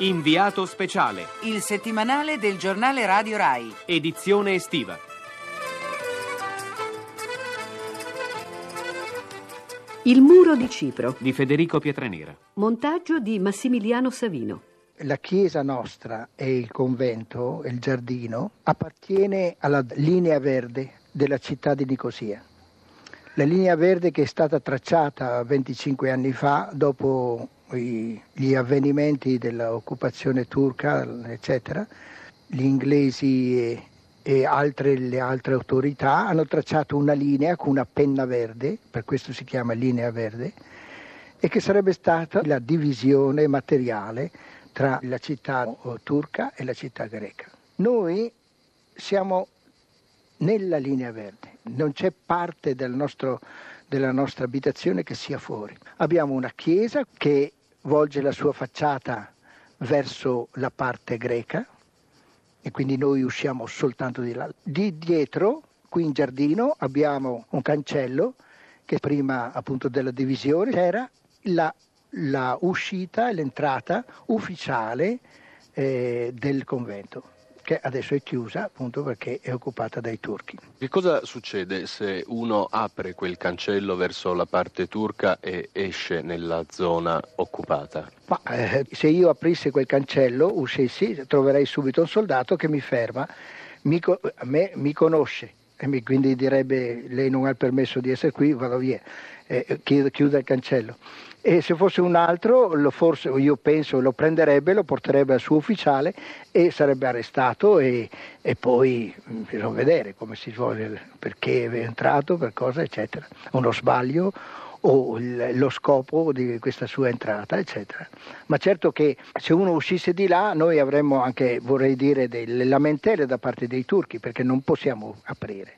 Inviato speciale. Il settimanale del giornale Radio Rai. Edizione estiva. Il muro di Cipro. Di Federico Pietranera. Montaggio di Massimiliano Savino. La chiesa nostra e il convento, il giardino, appartiene alla linea verde della città di Nicosia. La linea verde che è stata tracciata 25 anni fa dopo gli avvenimenti dell'occupazione turca, eccetera, gli inglesi e, e altre, le altre autorità hanno tracciato una linea con una penna verde, per questo si chiama linea verde, e che sarebbe stata la divisione materiale tra la città turca e la città greca. Noi siamo nella linea verde, non c'è parte del nostro, della nostra abitazione che sia fuori. Abbiamo una chiesa che volge la sua facciata verso la parte greca e quindi noi usciamo soltanto di là. Di dietro, qui in giardino, abbiamo un cancello che prima appunto della divisione era la, la uscita e l'entrata ufficiale eh, del convento che adesso è chiusa appunto perché è occupata dai turchi. Che cosa succede se uno apre quel cancello verso la parte turca e esce nella zona occupata? Ma, eh, se io aprissi quel cancello, uscissi, troverei subito un soldato che mi ferma, mi, a me mi conosce e mi, quindi direbbe lei non ha il permesso di essere qui, vado via, eh, chiuda il cancello e se fosse un altro, lo forse io penso lo prenderebbe, lo porterebbe al suo ufficiale e sarebbe arrestato e, e poi mm, bisogna vedere come si svolge, perché è entrato, per cosa, eccetera. Uno sbaglio o lo scopo di questa sua entrata, eccetera. Ma certo che se uno uscisse di là noi avremmo anche, vorrei dire, delle lamentele da parte dei turchi perché non possiamo aprire.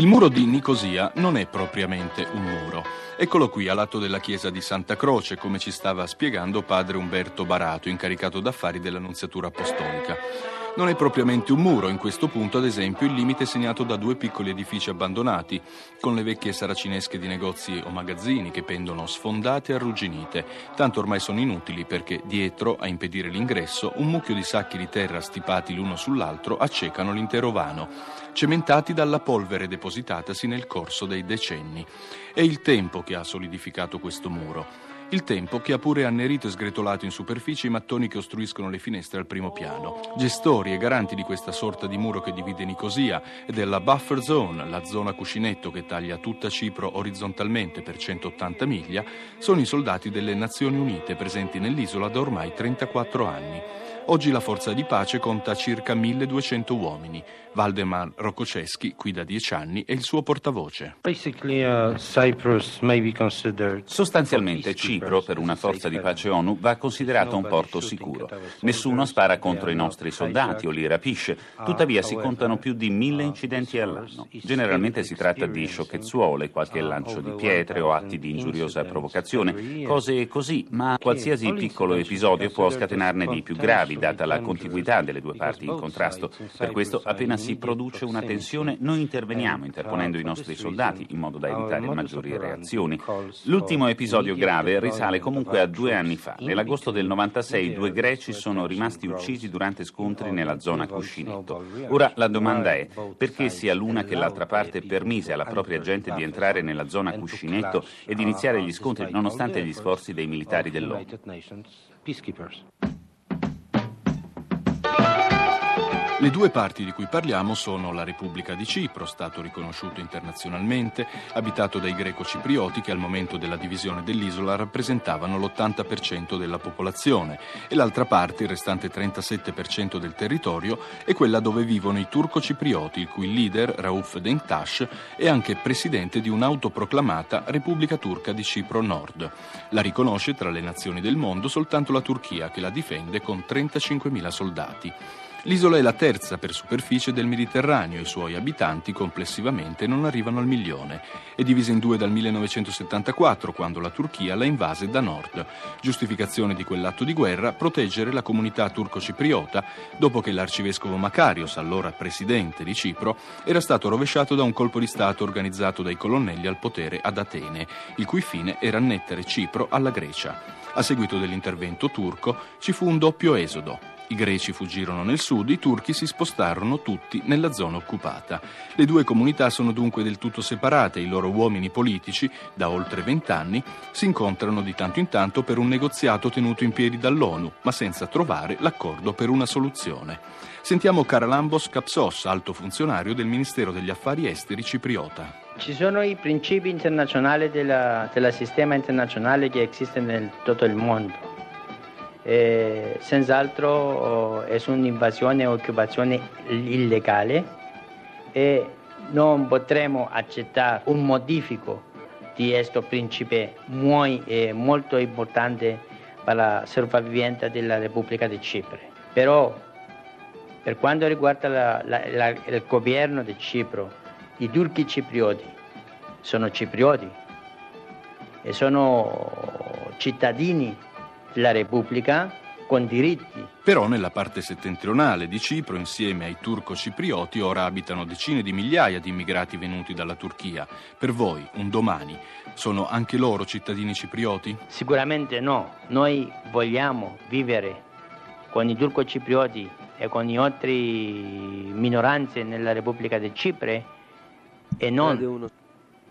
Il muro di Nicosia non è propriamente un muro. Eccolo qui, a lato della chiesa di Santa Croce, come ci stava spiegando padre Umberto Barato, incaricato d'affari dell'Annunziatura Apostolica. Non è propriamente un muro, in questo punto ad esempio il limite è segnato da due piccoli edifici abbandonati, con le vecchie saracinesche di negozi o magazzini che pendono sfondate e arrugginite, tanto ormai sono inutili perché dietro, a impedire l'ingresso, un mucchio di sacchi di terra stipati l'uno sull'altro accecano l'intero vano, cementati dalla polvere depositatasi nel corso dei decenni. È il tempo che ha solidificato questo muro. Il tempo che ha pure annerito e sgretolato in superficie i mattoni che ostruiscono le finestre al primo piano. Gestori e garanti di questa sorta di muro che divide Nicosia e della buffer zone, la zona cuscinetto che taglia tutta Cipro orizzontalmente per 180 miglia, sono i soldati delle Nazioni Unite presenti nell'isola da ormai 34 anni. Oggi la forza di pace conta circa 1200 uomini. Valdemar Rokoceschi, qui da dieci anni, è il suo portavoce. Uh, Sostanzialmente Cipro, per una forza di pace ONU, va considerato un porto sicuro. Nessuno spara contro i nostri soldati o li rapisce, uh, tuttavia si contano più di mille incidenti all'anno. Generalmente si tratta di sciocchezzuole, qualche uh, lancio di pietre o atti di ingiuriosa provocazione, cose così, ma qualsiasi piccolo episodio può scatenarne di più gravi, data la contiguità delle due parti in contrasto. Per questo, appena si produce una tensione, noi interveniamo interponendo i nostri soldati in modo da evitare maggiori reazioni. L'ultimo episodio grave risale comunque a due anni fa. Nell'agosto del 96 due greci sono rimasti uccisi durante scontri nella zona cuscinetto. Ora la domanda è perché sia l'una che l'altra parte permise alla propria gente di entrare nella zona cuscinetto ed iniziare gli scontri nonostante gli sforzi dei militari dell'ONU. Le due parti di cui parliamo sono la Repubblica di Cipro, stato riconosciuto internazionalmente, abitato dai greco-ciprioti che al momento della divisione dell'isola rappresentavano l'80% della popolazione, e l'altra parte, il restante 37% del territorio, è quella dove vivono i turco-ciprioti, il cui leader, Rauf Denktash, è anche presidente di un'autoproclamata Repubblica Turca di Cipro Nord. La riconosce tra le nazioni del mondo soltanto la Turchia, che la difende con 35.000 soldati. L'isola è la terza per superficie del Mediterraneo, i suoi abitanti complessivamente non arrivano al milione. È divisa in due dal 1974, quando la Turchia la invase da nord. Giustificazione di quell'atto di guerra, proteggere la comunità turco-cipriota, dopo che l'arcivescovo Makarios, allora presidente di Cipro, era stato rovesciato da un colpo di Stato organizzato dai colonnelli al potere ad Atene, il cui fine era annettere Cipro alla Grecia. A seguito dell'intervento turco ci fu un doppio esodo. I greci fuggirono nel sud, i turchi si spostarono tutti nella zona occupata. Le due comunità sono dunque del tutto separate, i loro uomini politici, da oltre vent'anni, si incontrano di tanto in tanto per un negoziato tenuto in piedi dall'ONU, ma senza trovare l'accordo per una soluzione. Sentiamo Karalambos Kapsos, alto funzionario del Ministero degli Affari Esteri cipriota. Ci sono i principi internazionali del sistema internazionale che esiste in tutto il mondo eh, senz'altro è un'invasione o occupazione illegale e non potremo accettare un modifico di questo principe muy, eh, molto importante per la sopravvivenza della Repubblica di Cipro. Però per quanto riguarda la, la, la, il governo di Cipro, i turchi ciprioti sono ciprioti e sono cittadini la Repubblica con diritti. Però nella parte settentrionale di Cipro, insieme ai turco-ciprioti, ora abitano decine di migliaia di immigrati venuti dalla Turchia. Per voi, un domani, sono anche loro cittadini ciprioti? Sicuramente no. Noi vogliamo vivere con i turco-ciprioti e con le altre minoranze nella Repubblica di Cipro e non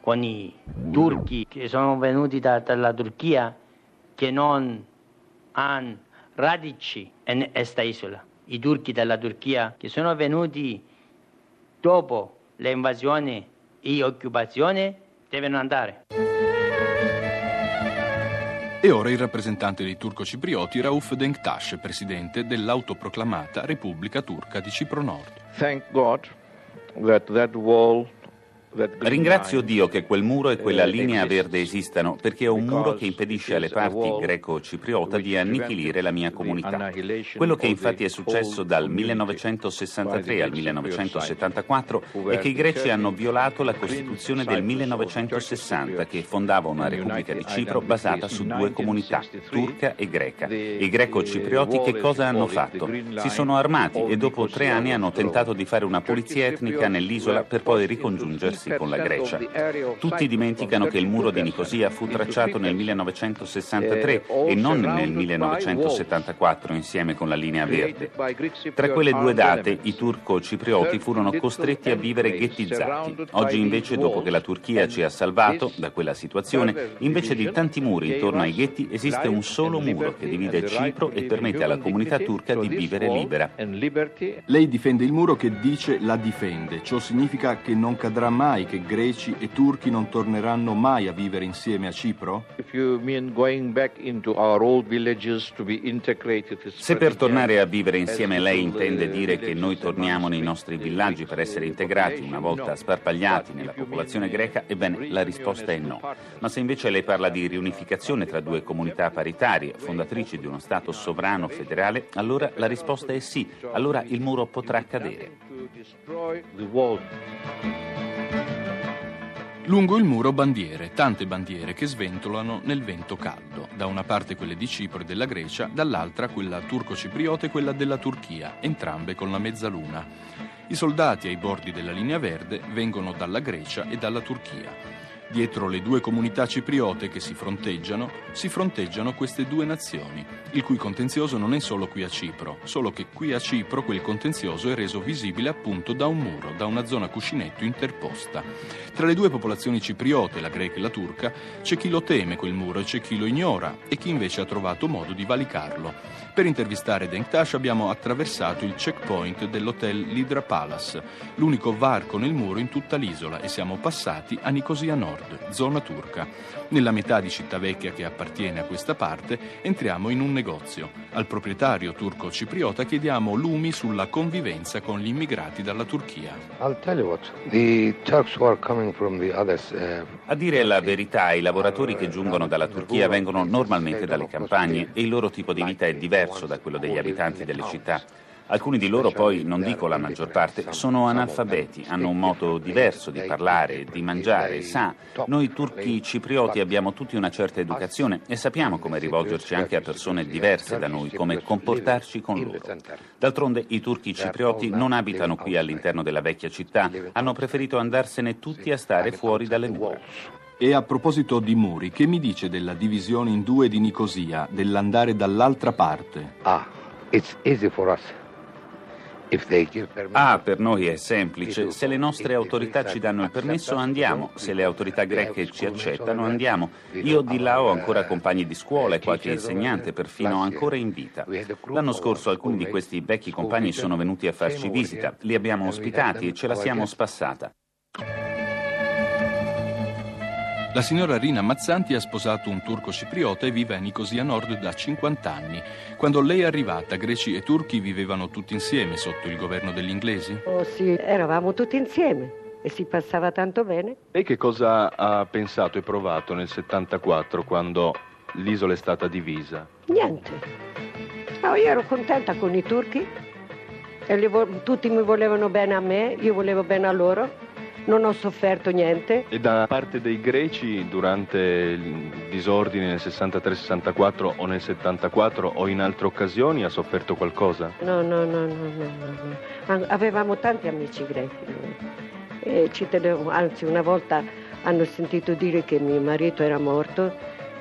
con i turchi che sono venuti da, dalla Turchia che non hanno radici in questa isola. I turchi della Turchia che sono venuti dopo l'invasione e l'occupazione devono andare. E ora il rappresentante dei turco-ciprioti Rauf Denktash, presidente dell'autoproclamata Repubblica Turca di Cipro Nord. Thank God that that wall Ringrazio Dio che quel muro e quella linea verde esistano, perché è un muro che impedisce alle parti greco-cipriota di annichilire la mia comunità. Quello che infatti è successo dal 1963 al 1974 è che i greci hanno violato la Costituzione del 1960 che fondava una Repubblica di Cipro basata su due comunità, turca e greca. I greco-ciprioti che cosa hanno fatto? Si sono armati e dopo tre anni hanno tentato di fare una pulizia etnica nell'isola per poi ricongiungersi allearsi con la Grecia. Tutti dimenticano che il muro di Nicosia fu tracciato nel 1963 e non nel 1974 insieme con la linea verde. Tra quelle due date i turco-ciprioti furono costretti a vivere ghettizzati. Oggi invece, dopo che la Turchia ci ha salvato da quella situazione, invece di tanti muri intorno ai ghetti esiste un solo muro che divide Cipro e permette alla comunità turca di vivere libera. Lei difende il muro che dice la difende. Ciò significa che non cadrà mai mai che greci e turchi non torneranno mai a vivere insieme a Cipro? Se per tornare a vivere insieme lei intende dire che noi torniamo nei nostri villaggi per essere integrati una volta sparpagliati nella popolazione greca, ebbene la risposta è no. Ma se invece lei parla di riunificazione tra due comunità paritarie, fondatrici di uno Stato sovrano federale, allora la risposta è sì, allora il muro potrà cadere. Lungo il muro bandiere, tante bandiere che sventolano nel vento caldo, da una parte quelle di Cipro e della Grecia, dall'altra quella turco-cipriota e quella della Turchia, entrambe con la mezzaluna. I soldati ai bordi della linea verde vengono dalla Grecia e dalla Turchia. Dietro le due comunità cipriote che si fronteggiano, si fronteggiano queste due nazioni, il cui contenzioso non è solo qui a Cipro, solo che qui a Cipro quel contenzioso è reso visibile appunto da un muro, da una zona cuscinetto interposta. Tra le due popolazioni cipriote, la greca e la turca, c'è chi lo teme quel muro e c'è chi lo ignora e chi invece ha trovato modo di valicarlo. Per intervistare Denktash abbiamo attraversato il checkpoint dell'hotel Lidra Palace, l'unico varco nel muro in tutta l'isola e siamo passati a Nicosia Nord nord, zona turca. Nella metà di Cittavecchia che appartiene a questa parte entriamo in un negozio. Al proprietario turco-cipriota chiediamo lumi sulla convivenza con gli immigrati dalla Turchia. Uh, a dire la verità, i lavoratori che giungono dalla Turchia vengono normalmente dalle campagne e il loro tipo di vita è diverso da quello degli abitanti delle città. Alcuni di loro poi, non dico la maggior parte, sono analfabeti, hanno un modo diverso di parlare, di mangiare. Sa, noi turchi ciprioti abbiamo tutti una certa educazione e sappiamo come rivolgerci anche a persone diverse da noi, come comportarci con loro. D'altronde i turchi ciprioti non abitano qui all'interno della vecchia città, hanno preferito andarsene tutti a stare fuori dalle mura. E a proposito di muri, che mi dice della divisione in due di Nicosia, dell'andare dall'altra parte? Ah, it's easy for us. Ah, per noi è semplice. Se le nostre autorità ci danno il permesso, andiamo. Se le autorità greche ci accettano, andiamo. Io di là ho ancora compagni di scuola e qualche insegnante, perfino ancora in vita. L'anno scorso alcuni di questi vecchi compagni sono venuti a farci visita. Li abbiamo ospitati e ce la siamo spassata. La signora Rina Mazzanti ha sposato un turco cipriota e vive a Nicosia Nord da 50 anni. Quando lei è arrivata, greci e turchi vivevano tutti insieme sotto il governo degli inglesi? Oh sì, eravamo tutti insieme e si passava tanto bene. Lei che cosa ha pensato e provato nel 74 quando l'isola è stata divisa? Niente. Oh, io ero contenta con i turchi vo- tutti mi volevano bene a me, io volevo bene a loro non ho sofferto niente. E da parte dei greci durante il disordine nel 63-64 o nel 74 o in altre occasioni ha sofferto qualcosa? No, no, no, no, no, no. Avevamo tanti amici greci. Tenevo, anzi, una volta hanno sentito dire che mio marito era morto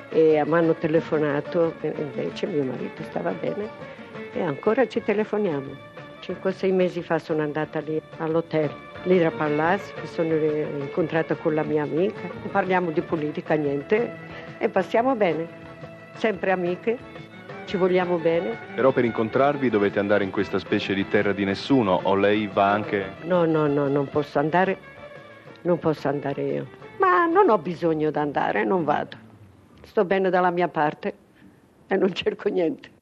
e mi hanno telefonato, invece mio marito stava bene e ancora ci telefoniamo. Cinque o sei mesi fa sono andata lì all'hotel Lira Palazzo, mi sono incontrata con la mia amica, non parliamo di politica, niente, e passiamo bene, sempre amiche, ci vogliamo bene. Però per incontrarvi dovete andare in questa specie di terra di nessuno o lei va anche... No, no, no, non posso andare, non posso andare io. Ma non ho bisogno di andare, non vado. Sto bene dalla mia parte e non cerco niente.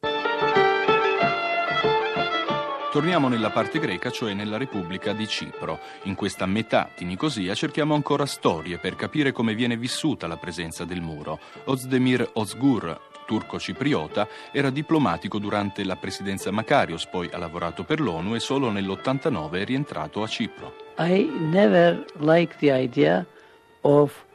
Torniamo nella parte greca, cioè nella Repubblica di Cipro. In questa metà di Nicosia cerchiamo ancora storie per capire come viene vissuta la presenza del muro. Ozdemir Ozgur, turco cipriota, era diplomatico durante la presidenza Makarios, poi ha lavorato per l'ONU e solo nell'89 è rientrato a Cipro. I never liked the idea of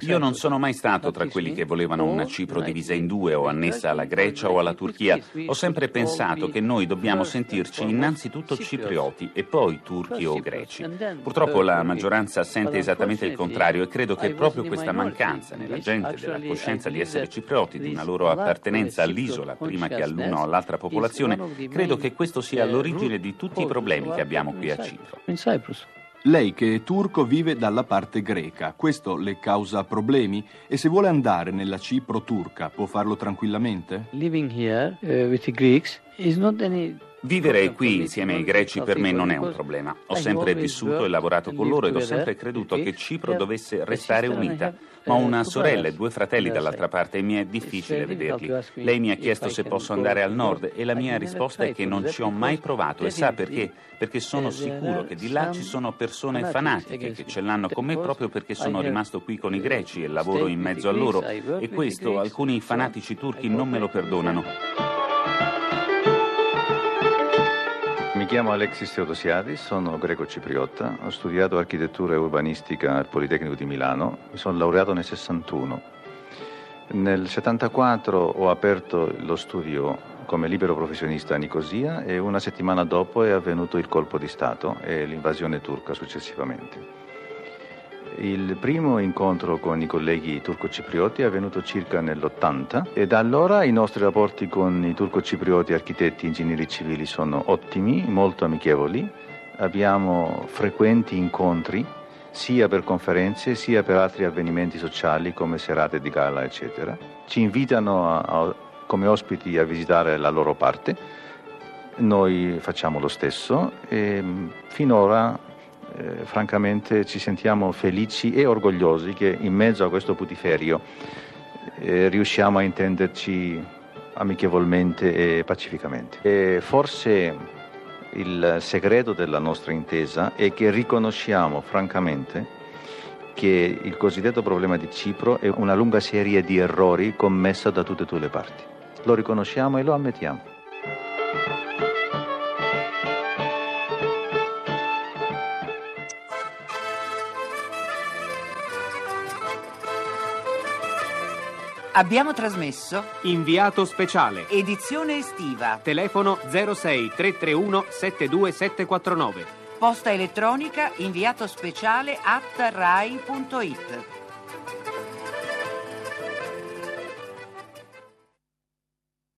Io non sono mai stato tra quelli che volevano una Cipro divisa in due o annessa alla Grecia o alla Turchia. Ho sempre pensato che noi dobbiamo sentirci innanzitutto ciprioti e poi turchi o greci. Purtroppo la maggioranza sente esattamente il contrario e credo che proprio questa mancanza nella gente della coscienza di essere ciprioti, di una loro appartenenza all'isola prima che all'una o all'altra popolazione, credo che questo sia all'origine di tutti i problemi che abbiamo qui a Cipro. Lei che è turco vive dalla parte greca, questo le causa problemi? E se vuole andare nella Cipro turca può farlo tranquillamente? Living here uh, with the Greeks is not any Vivere qui insieme ai greci per me non è un problema. Ho sempre vissuto e lavorato con loro ed ho sempre creduto che Cipro dovesse restare unita. Ma ho una sorella e due fratelli dall'altra parte e mi è difficile vederli. Lei mi ha chiesto se posso andare al nord e la mia risposta è che non ci ho mai provato e sa perché? Perché sono sicuro che di là ci sono persone fanatiche che ce l'hanno con me proprio perché sono rimasto qui con i greci e lavoro in mezzo a loro e questo alcuni fanatici turchi non me lo perdonano. Chiamo Alexis Teodosiadis, sono greco-cipriota, ho studiato architettura e urbanistica al Politecnico di Milano, mi sono laureato nel 61. Nel 74 ho aperto lo studio come libero professionista a Nicosia e una settimana dopo è avvenuto il colpo di Stato e l'invasione turca successivamente. Il primo incontro con i colleghi turco-ciprioti è avvenuto circa nell'80 e da allora i nostri rapporti con i turco-ciprioti architetti e ingegneri civili sono ottimi, molto amichevoli. Abbiamo frequenti incontri sia per conferenze sia per altri avvenimenti sociali come serate di gala eccetera. Ci invitano a, a, come ospiti a visitare la loro parte, noi facciamo lo stesso e finora eh, francamente ci sentiamo felici e orgogliosi che in mezzo a questo putiferio eh, riusciamo a intenderci amichevolmente e pacificamente. E forse il segreto della nostra intesa è che riconosciamo francamente che il cosiddetto problema di Cipro è una lunga serie di errori commessa da tutte e due le parti. Lo riconosciamo e lo ammettiamo. Abbiamo trasmesso Inviato speciale. edizione estiva. Telefono 06 331 72749. Posta elettronica inviato speciale at rai.it.